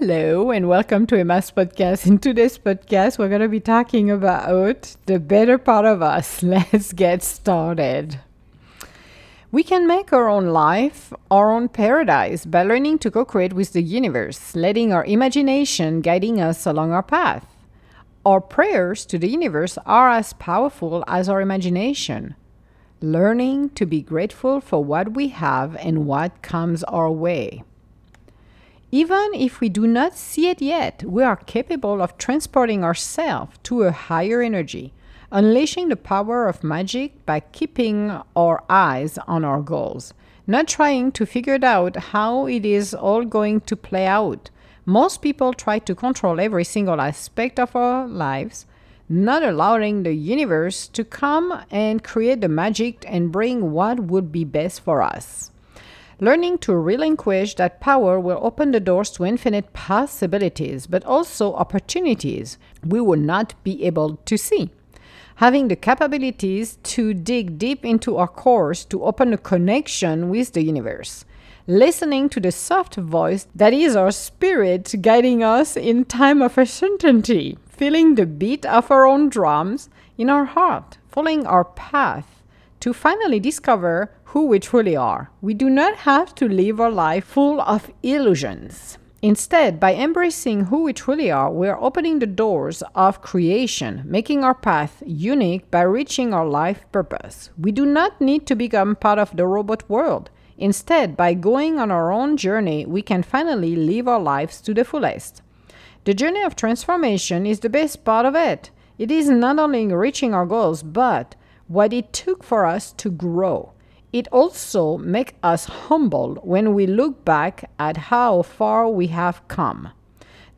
Hello and welcome to Emma's podcast. In today's podcast, we're going to be talking about the better part of us. Let's get started. We can make our own life, our own paradise by learning to co create with the universe, letting our imagination guiding us along our path. Our prayers to the universe are as powerful as our imagination. Learning to be grateful for what we have and what comes our way. Even if we do not see it yet, we are capable of transporting ourselves to a higher energy, unleashing the power of magic by keeping our eyes on our goals, not trying to figure out how it is all going to play out. Most people try to control every single aspect of our lives, not allowing the universe to come and create the magic and bring what would be best for us. Learning to relinquish that power will open the doors to infinite possibilities, but also opportunities we will not be able to see. Having the capabilities to dig deep into our cores to open a connection with the universe. Listening to the soft voice that is our spirit guiding us in time of uncertainty. Feeling the beat of our own drums in our heart. Following our path to finally discover who we truly are. We do not have to live our life full of illusions. Instead, by embracing who we truly are, we are opening the doors of creation, making our path unique by reaching our life purpose. We do not need to become part of the robot world. Instead, by going on our own journey, we can finally live our lives to the fullest. The journey of transformation is the best part of it. It is not only reaching our goals, but what it took for us to grow. It also makes us humble when we look back at how far we have come.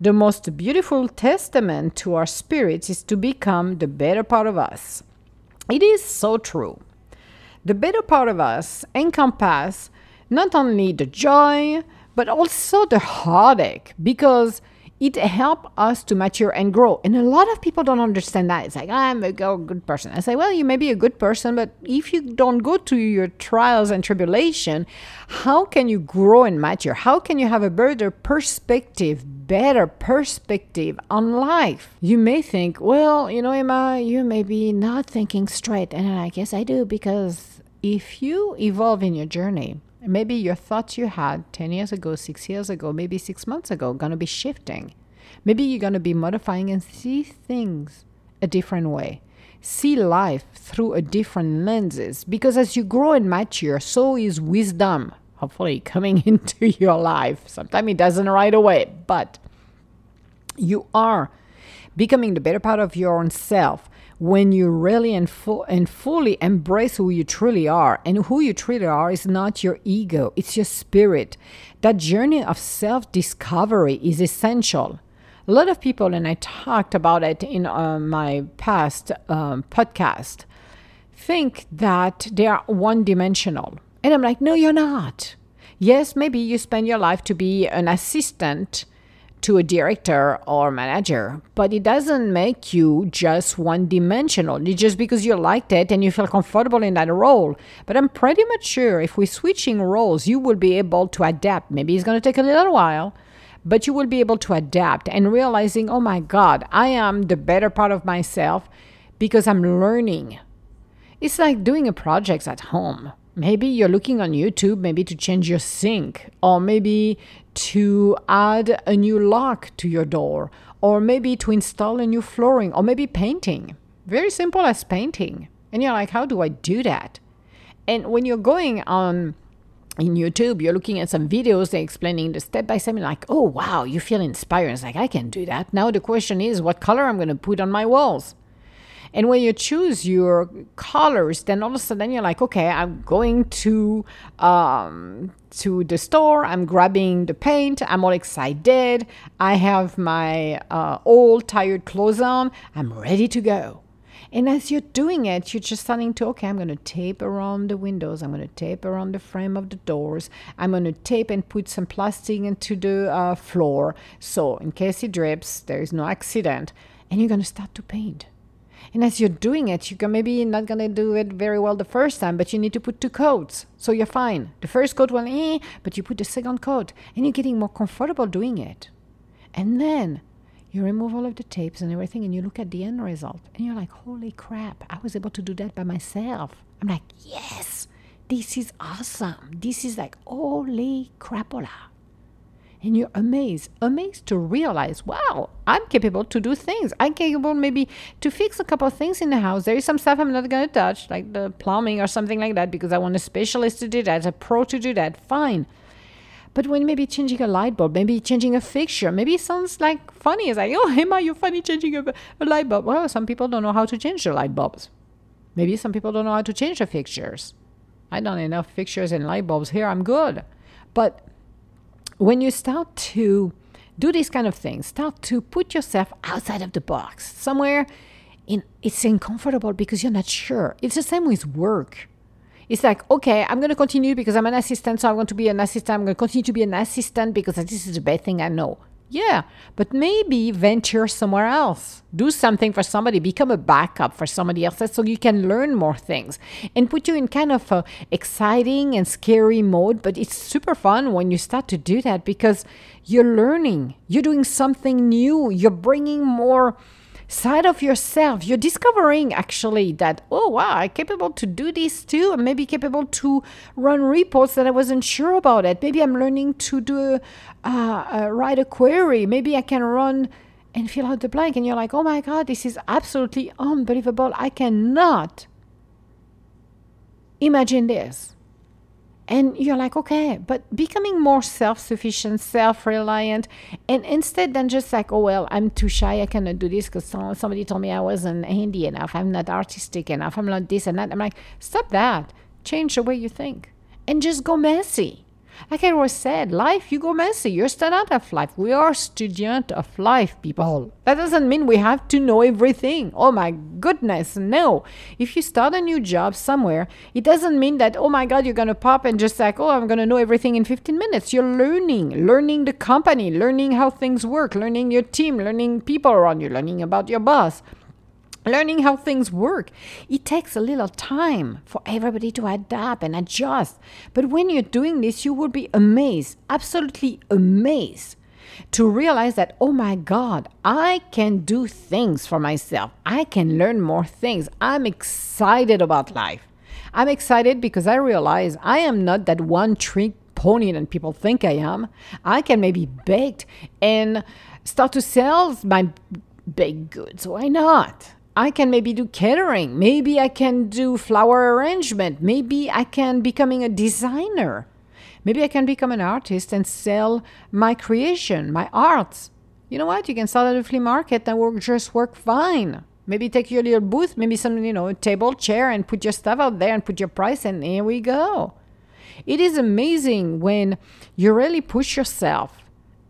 The most beautiful testament to our spirits is to become the better part of us. It is so true. The better part of us encompass not only the joy, but also the heartache because it helps us to mature and grow. And a lot of people don't understand that. It's like, I'm a good person. I say, well, you may be a good person, but if you don't go to your trials and tribulation, how can you grow and mature? How can you have a better perspective, better perspective on life? You may think, well, you know, Emma, you may be not thinking straight. And I guess I do because if you evolve in your journey, Maybe your thoughts you had 10 years ago, six years ago, maybe six months ago, going to be shifting. Maybe you're going to be modifying and see things a different way. See life through a different lenses because as you grow and mature, so is wisdom hopefully coming into your life. Sometimes it doesn't right away, but you are becoming the better part of your own self when you really and, fu- and fully embrace who you truly are. And who you truly are is not your ego, it's your spirit. That journey of self discovery is essential. A lot of people, and I talked about it in uh, my past um, podcast, think that they are one dimensional. And I'm like, no, you're not. Yes, maybe you spend your life to be an assistant to a director or manager, but it doesn't make you just one dimensional. It's just because you liked it and you feel comfortable in that role. But I'm pretty much sure if we're switching roles, you will be able to adapt. Maybe it's going to take a little while, but you will be able to adapt and realizing, oh my God, I am the better part of myself because I'm learning. It's like doing a project at home. Maybe you're looking on YouTube, maybe to change your sink, or maybe to add a new lock to your door, or maybe to install a new flooring, or maybe painting. Very simple as painting. And you're like, how do I do that? And when you're going on in YouTube, you're looking at some videos, they're explaining the step by step, like, oh wow, you feel inspired. It's like, I can do that. Now the question is, what color I'm going to put on my walls? And when you choose your colors, then all of a sudden you're like, okay, I'm going to um, to the store. I'm grabbing the paint. I'm all excited. I have my uh, old tired clothes on. I'm ready to go. And as you're doing it, you're just starting to, okay, I'm going to tape around the windows. I'm going to tape around the frame of the doors. I'm going to tape and put some plastic into the uh, floor. So in case it drips, there is no accident. And you're going to start to paint. And as you're doing it, you're maybe not gonna do it very well the first time, but you need to put two coats. So you're fine. The first coat will eh, but you put the second coat and you're getting more comfortable doing it. And then you remove all of the tapes and everything and you look at the end result and you're like, holy crap, I was able to do that by myself. I'm like, yes, this is awesome. This is like, holy crapola and you're amazed, amazed to realize, wow, I'm capable to do things. I'm capable maybe to fix a couple of things in the house. There is some stuff I'm not going to touch, like the plumbing or something like that, because I want a specialist to do that, a pro to do that. Fine. But when maybe changing a light bulb, maybe changing a fixture, maybe it sounds like funny. It's like, oh, Emma, you're funny changing a, a light bulb. Well, some people don't know how to change the light bulbs. Maybe some people don't know how to change the fixtures. I done enough fixtures and light bulbs here. I'm good. But when you start to do these kind of things, start to put yourself outside of the box, somewhere in it's uncomfortable because you're not sure. It's the same with work. It's like, okay, I'm going to continue because I'm an assistant, so I'm going to be an assistant. I'm going to continue to be an assistant because this is the best thing I know. Yeah, but maybe venture somewhere else. Do something for somebody, become a backup for somebody else so you can learn more things and put you in kind of a exciting and scary mode. But it's super fun when you start to do that because you're learning, you're doing something new, you're bringing more side of yourself. You're discovering actually that, oh, wow, I'm capable to do this too. I'm maybe capable to run reports that I wasn't sure about it. Maybe I'm learning to do, uh, uh, write a query. Maybe I can run and fill out the blank. And you're like, oh my God, this is absolutely unbelievable. I cannot imagine this and you're like okay but becoming more self-sufficient self-reliant and instead than just like oh well i'm too shy i cannot do this because somebody told me i wasn't handy enough i'm not artistic enough i'm not this and that. I'm like stop that. Change the way you think. And just go messy like I always said, life, you go messy. You're student of life. We are student of life, people. That doesn't mean we have to know everything. Oh my goodness, no. If you start a new job somewhere, it doesn't mean that, oh my God, you're going to pop and just like, oh, I'm going to know everything in 15 minutes. You're learning, learning the company, learning how things work, learning your team, learning people around you, learning about your boss learning how things work. It takes a little time for everybody to adapt and adjust. But when you're doing this, you will be amazed, absolutely amazed to realize that, oh my God, I can do things for myself. I can learn more things. I'm excited about life. I'm excited because I realize I am not that one trick pony that people think I am. I can maybe bake and start to sell my baked goods. Why not? I can maybe do catering. Maybe I can do flower arrangement. Maybe I can becoming a designer. Maybe I can become an artist and sell my creation, my arts. You know what? You can sell at a flea market and will just work fine. Maybe take your little booth, maybe some, you know, table, chair, and put your stuff out there and put your price, and here we go. It is amazing when you really push yourself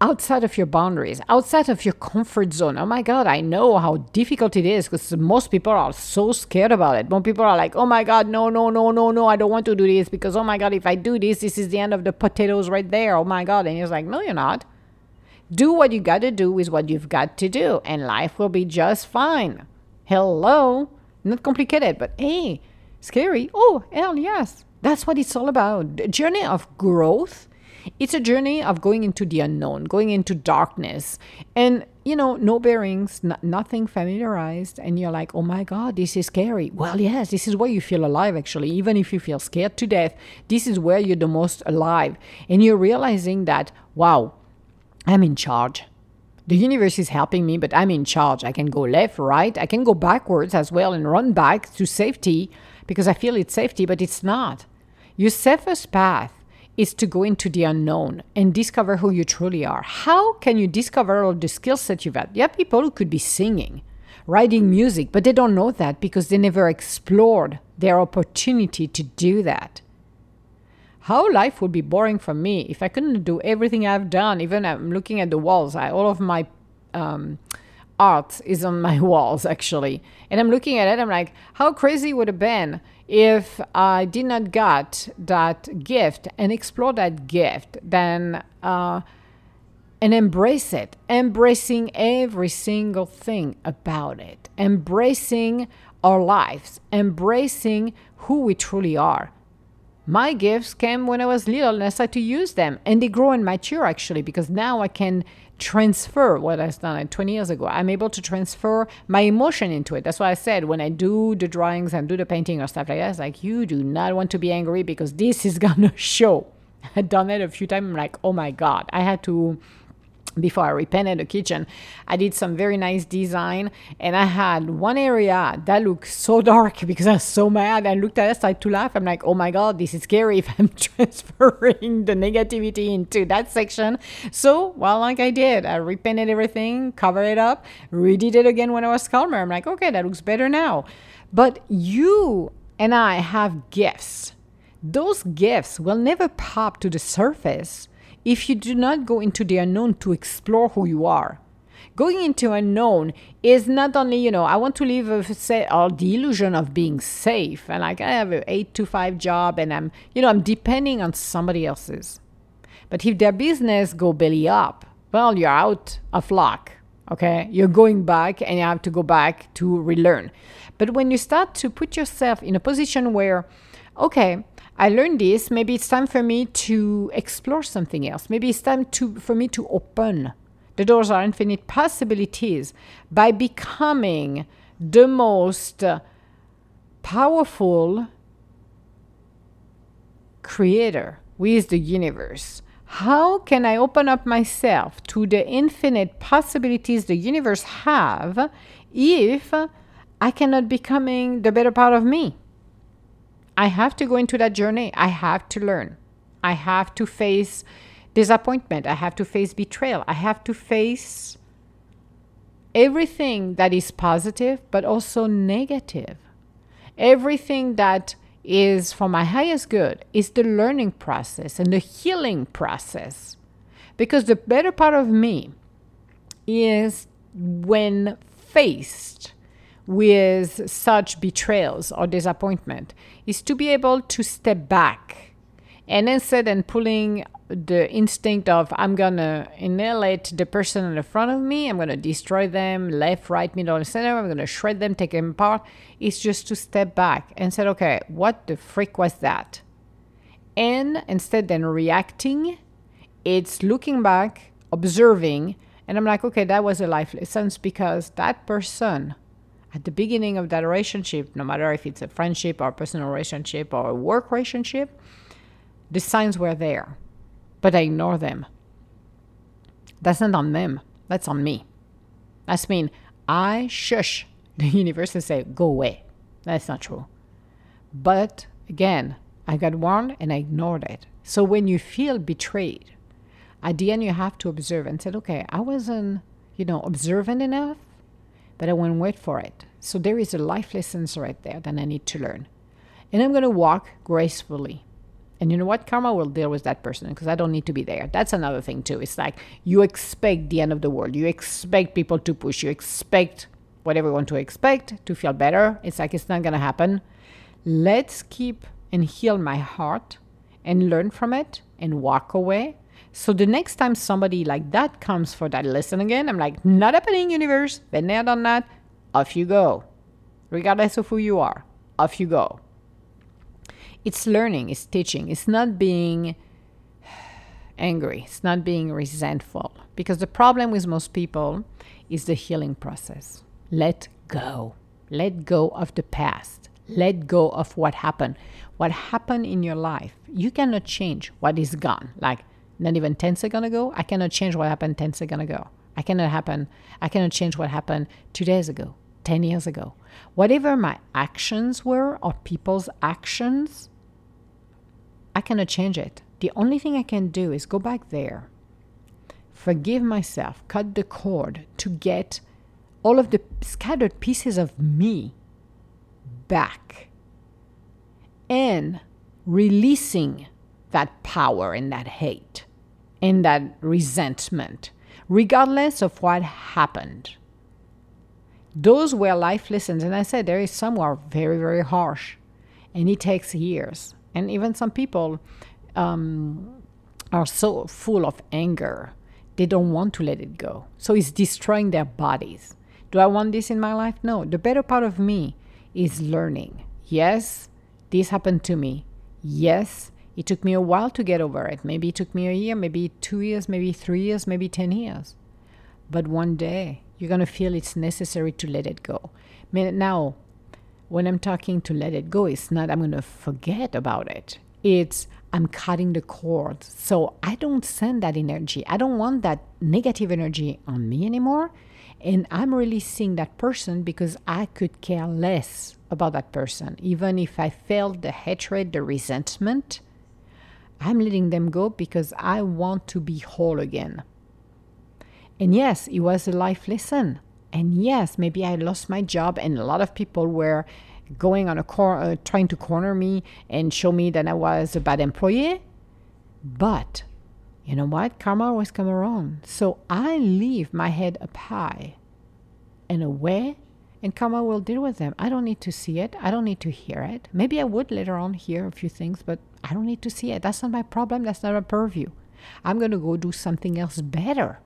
outside of your boundaries, outside of your comfort zone. Oh my God, I know how difficult it is because most people are so scared about it. Most people are like, oh my God, no, no, no, no, no, I don't want to do this because, oh my God, if I do this, this is the end of the potatoes right there. Oh my God. And he's like, no, you're not. Do what you got to do with what you've got to do, and life will be just fine. Hello. Not complicated, but hey, scary. Oh, hell yes. That's what it's all about. The journey of growth it's a journey of going into the unknown, going into darkness, and you know, no bearings, n- nothing familiarized, and you're like, oh my God, this is scary. Well, yes, this is where you feel alive, actually. Even if you feel scared to death, this is where you're the most alive. And you're realizing that, wow, I'm in charge. The universe is helping me, but I'm in charge. I can go left, right, I can go backwards as well and run back to safety because I feel it's safety, but it's not. Your safest path is to go into the unknown and discover who you truly are. How can you discover all the skills that you've had? You have people who could be singing, writing music, but they don't know that because they never explored their opportunity to do that. How life would be boring for me if I couldn't do everything I've done. Even I'm looking at the walls, I, all of my um, art is on my walls actually, and I'm looking at it. I'm like, how crazy would it have been if I did not get that gift and explore that gift, then uh, and embrace it, embracing every single thing about it, embracing our lives, embracing who we truly are. My gifts came when I was little and I started to use them, and they grow and mature actually because now I can transfer what I've done 20 years ago. I'm able to transfer my emotion into it. That's why I said when I do the drawings and do the painting or stuff like that, it's like you do not want to be angry because this is gonna show. I've done it a few times. I'm like, oh my god, I had to before I repainted the kitchen, I did some very nice design and I had one area that looked so dark because I was so mad. I looked at it, started to laugh. I'm like, oh my God, this is scary if I'm transferring the negativity into that section. So, well, like I did, I repainted everything, covered it up, redid it again when I was calmer. I'm like, okay, that looks better now. But you and I have gifts. Those gifts will never pop to the surface if you do not go into the unknown to explore who you are. Going into unknown is not only, you know, I want to live a, say, or the illusion of being safe and like I have an eight to five job and I'm, you know, I'm depending on somebody else's. But if their business go belly up, well, you're out of luck. Okay, you're going back and you have to go back to relearn. But when you start to put yourself in a position where, okay, I learned this. Maybe it's time for me to explore something else. Maybe it's time to for me to open. The doors are infinite possibilities by becoming the most powerful creator with the universe. How can I open up myself to the infinite possibilities the universe have if I cannot becoming the better part of me? I have to go into that journey. I have to learn. I have to face disappointment. I have to face betrayal. I have to face everything that is positive, but also negative. Everything that is for my highest good is the learning process and the healing process. Because the better part of me is when faced with such betrayals or disappointment is to be able to step back and instead of pulling the instinct of i'm gonna annihilate the person in the front of me. I'm gonna destroy them left right middle and center. I'm gonna shred them take them apart. Is just to step back and say okay what the freak was that? And instead then reacting it's looking back observing and i'm like okay that was a life lesson because that person at the beginning of that relationship, no matter if it's a friendship or a personal relationship or a work relationship, the signs were there, but I ignore them. That's not on them, that's on me. That's mean I shush the universe and say, go away. That's not true. But again, I got warned and I ignored it. So when you feel betrayed, at the end you have to observe and say, okay, I wasn't, you know, observant enough but I won't wait for it. So there is a life lessons right there that I need to learn. And I'm going to walk gracefully. And you know what? Karma will deal with that person because I don't need to be there. That's another thing, too. It's like you expect the end of the world. You expect people to push. You expect whatever you want to expect to feel better. It's like it's not going to happen. Let's keep and heal my heart and learn from it and walk away so the next time somebody like that comes for that lesson again, I'm like, not happening, universe. Been there, done that. Off you go. Regardless of who you are, off you go. It's learning, it's teaching. It's not being angry, it's not being resentful. Because the problem with most people is the healing process. Let go. Let go of the past. Let go of what happened. What happened in your life, you cannot change what is gone. Like not even 10 seconds ago, I cannot change what happened 10 seconds ago. I cannot happen. I cannot change what happened two days ago, 10 years ago. Whatever my actions were or people's actions, I cannot change it. The only thing I can do is go back there, forgive myself, cut the cord to get all of the scattered pieces of me back and releasing that power and that hate and that resentment, regardless of what happened. Those were life lessons. And I said there is some who are very, very harsh, and it takes years. And even some people um, are so full of anger, they don't want to let it go. So it's destroying their bodies. Do I want this in my life? No. The better part of me is learning. Yes, this happened to me. Yes, it took me a while to get over it. Maybe it took me a year, maybe two years, maybe three years, maybe 10 years. but one day you're going to feel it's necessary to let it go. Now, when I'm talking to let it go, it's not I'm going to forget about it. It's I'm cutting the cord. So I don't send that energy. I don't want that negative energy on me anymore. And I'm releasing that person because I could care less about that person. Even if I felt the hatred, the resentment, I'm letting them go because I want to be whole again. And yes, it was a life lesson. And yes, maybe I lost my job, and a lot of people were going on a cor- uh, trying to corner me and show me that I was a bad employee. But you know what? Karma always come around. So I leave my head up high and away, and karma will deal with them. I don't need to see it. I don't need to hear it. Maybe I would later on hear a few things, but I don't need to see it. That's not my problem. That's not a purview. I'm going to go do something else better.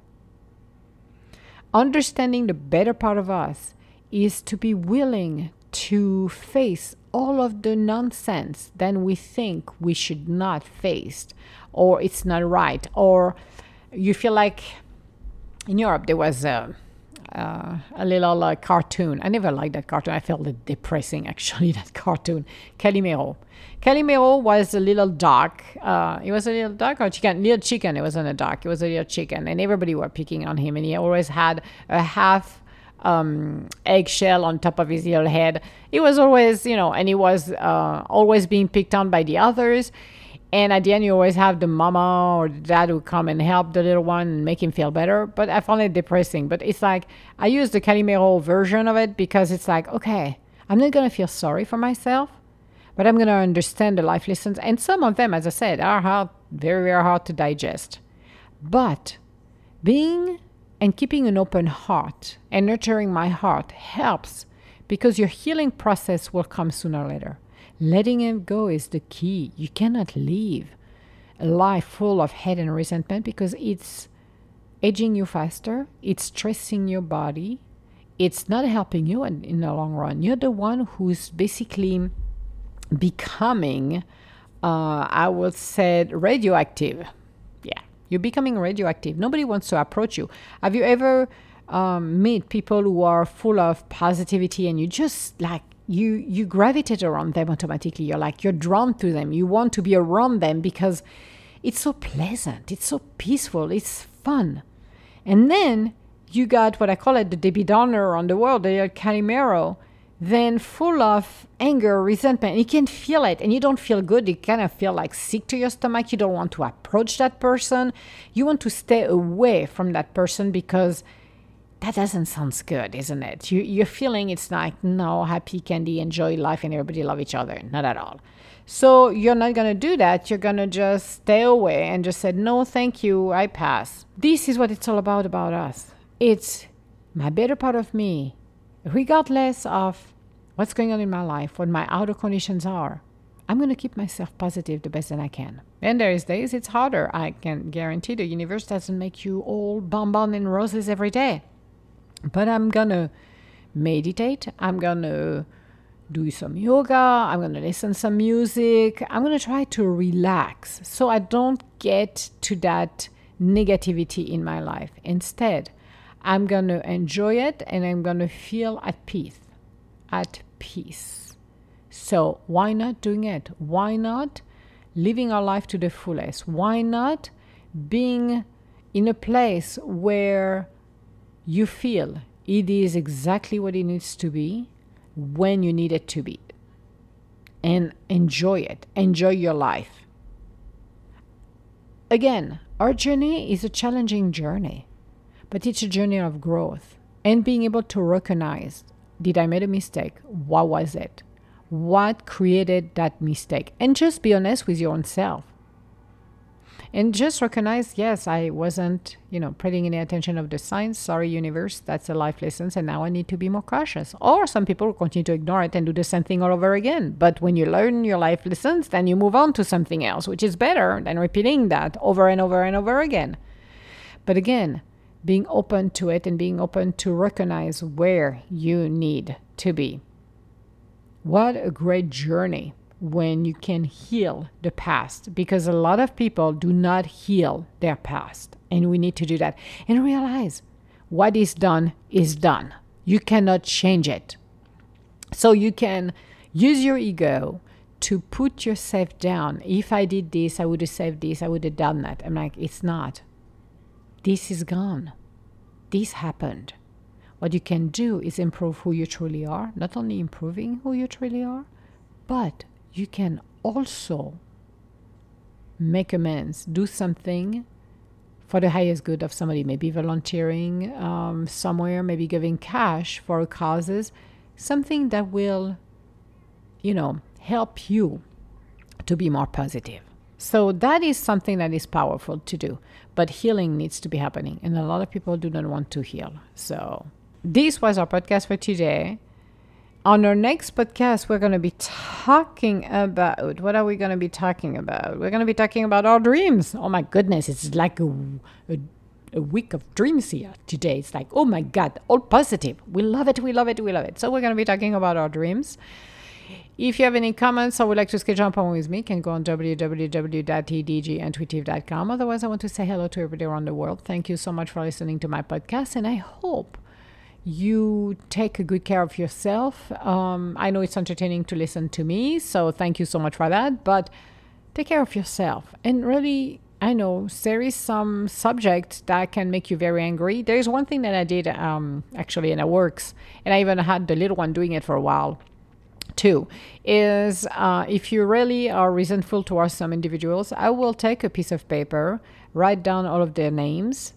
Understanding the better part of us is to be willing to face all of the nonsense that we think we should not face or it's not right or you feel like in Europe there was a uh, a little uh, cartoon. I never liked that cartoon. I felt it depressing, actually, that cartoon. Calimero. Calimero was a little duck. Uh, it was a little duck or chicken? Little chicken. It wasn't a dog. It was a little chicken. And everybody were picking on him. And he always had a half um, eggshell on top of his little head. He was always, you know, and he was uh, always being picked on by the others. And at the end, you always have the mama or the dad who come and help the little one and make him feel better. But I found it depressing. But it's like I use the Calimero version of it because it's like, okay, I'm not going to feel sorry for myself, but I'm going to understand the life lessons. And some of them, as I said, are hard, very, very hard to digest. But being and keeping an open heart and nurturing my heart helps because your healing process will come sooner or later. Letting him go is the key. You cannot live a life full of hate and resentment because it's aging you faster, it's stressing your body, it's not helping you in, in the long run. You're the one who's basically becoming, uh, I would say, radioactive. Yeah, you're becoming radioactive. Nobody wants to approach you. Have you ever um, meet people who are full of positivity and you just like you you gravitate around them automatically. You're like you're drawn to them. You want to be around them because it's so pleasant. It's so peaceful. It's fun. And then you got what i call it the debbie downer on the world the calimero then full of anger resentment. You can feel it. And you don't feel good. You kind of feel like sick to your stomach. You don't want to approach that person. You want to stay away from that person because that doesn't sound good, isn't it? You, you're feeling it's like, no, happy candy, enjoy life, and everybody love each other. Not at all. So you're not going to do that. You're going to just stay away and just say, no, thank you, I pass. This is what it's all about about us. It's my better part of me, regardless of what's going on in my life, what my outer conditions are. I'm going to keep myself positive the best that I can. And there is days it's harder. I can guarantee the universe doesn't make you all bonbon and roses every day. But I'm gonna meditate. I'm gonna do some yoga. I'm gonna listen some music. I'm gonna try to relax so I don't get to that negativity in my life. Instead, I'm gonna enjoy it and I'm gonna feel at peace. At peace. So why not doing it? Why not living our life to the fullest? Why not being in a place where you feel it is exactly what it needs to be when you need it to be. And enjoy it. Enjoy your life. Again, our journey is a challenging journey, but it's a journey of growth and being able to recognize did I make a mistake? What was it? What created that mistake? And just be honest with your own self and just recognize yes i wasn't you know paying any attention of the signs sorry universe that's a life lesson and now i need to be more cautious. Or some people continue to ignore it and do the same thing all over again. But when you learn your life lessons then you move on to something else which is better than repeating that over and over and over again. But again being open to it and being open to recognize where you need to be. What a great journey when you can heal the past because a lot of people do not heal their past and we need to do that and realize What is done is done. You cannot change it. So you can use your ego to put yourself down. If I did this, I would have saved this, I would have done that. I'm like, it's not. This is gone. This happened. What you can do is improve who you truly are, not only improving who you truly are, but you can also make amends, do something for the highest good of somebody, maybe volunteering um, somewhere, maybe giving cash for causes, something that will, you know, help you to be more positive. So that is something that is powerful to do, but healing needs to be happening, and a lot of people do not want to heal. So this was our podcast for today. On our next podcast, we're going to be talking about what are we going to be talking about? We're going to be talking about our dreams. Oh my goodness, it's like a, a, a week of dreams here today. It's like, oh my God, all positive. We love it, we love it, we love it. So, we're going to be talking about our dreams. If you have any comments or would like to schedule an appointment with me, can go on www.edgintuitive.com. Otherwise, I want to say hello to everybody around the world. Thank you so much for listening to my podcast, and I hope you take a good care of yourself. Um, I know it's entertaining to listen to me, so thank you so much for that. But take care of yourself. And really, I know there is some subject that can make you very angry. There is one thing that I did um, actually, and it works, and I even had the little one doing it for a while too is uh, if you really are resentful towards some individuals, I will take a piece of paper, write down all of their names,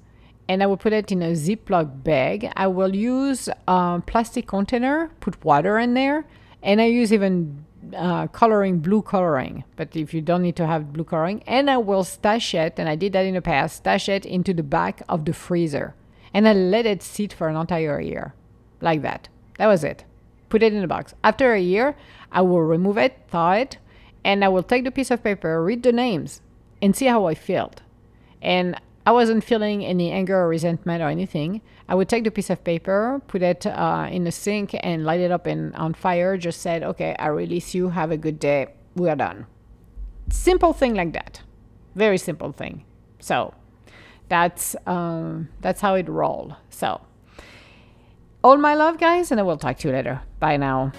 and I will put it in a Ziploc bag. I will use a plastic container, put water in there, and I use even uh, coloring, blue coloring. But if you don't need to have blue coloring, and I will stash it, and I did that in the past, stash it into the back of the freezer, and I let it sit for an entire year, like that. That was it. Put it in a box. After a year, I will remove it, thaw it, and I will take the piece of paper, read the names, and see how I felt. And I wasn't feeling any anger or resentment or anything. I would take the piece of paper, put it uh, in the sink, and light it up in, on fire. Just said, okay, I release you. Have a good day. We are done. Simple thing like that. Very simple thing. So that's um, that's how it rolled. So all my love, guys, and I will talk to you later. Bye now.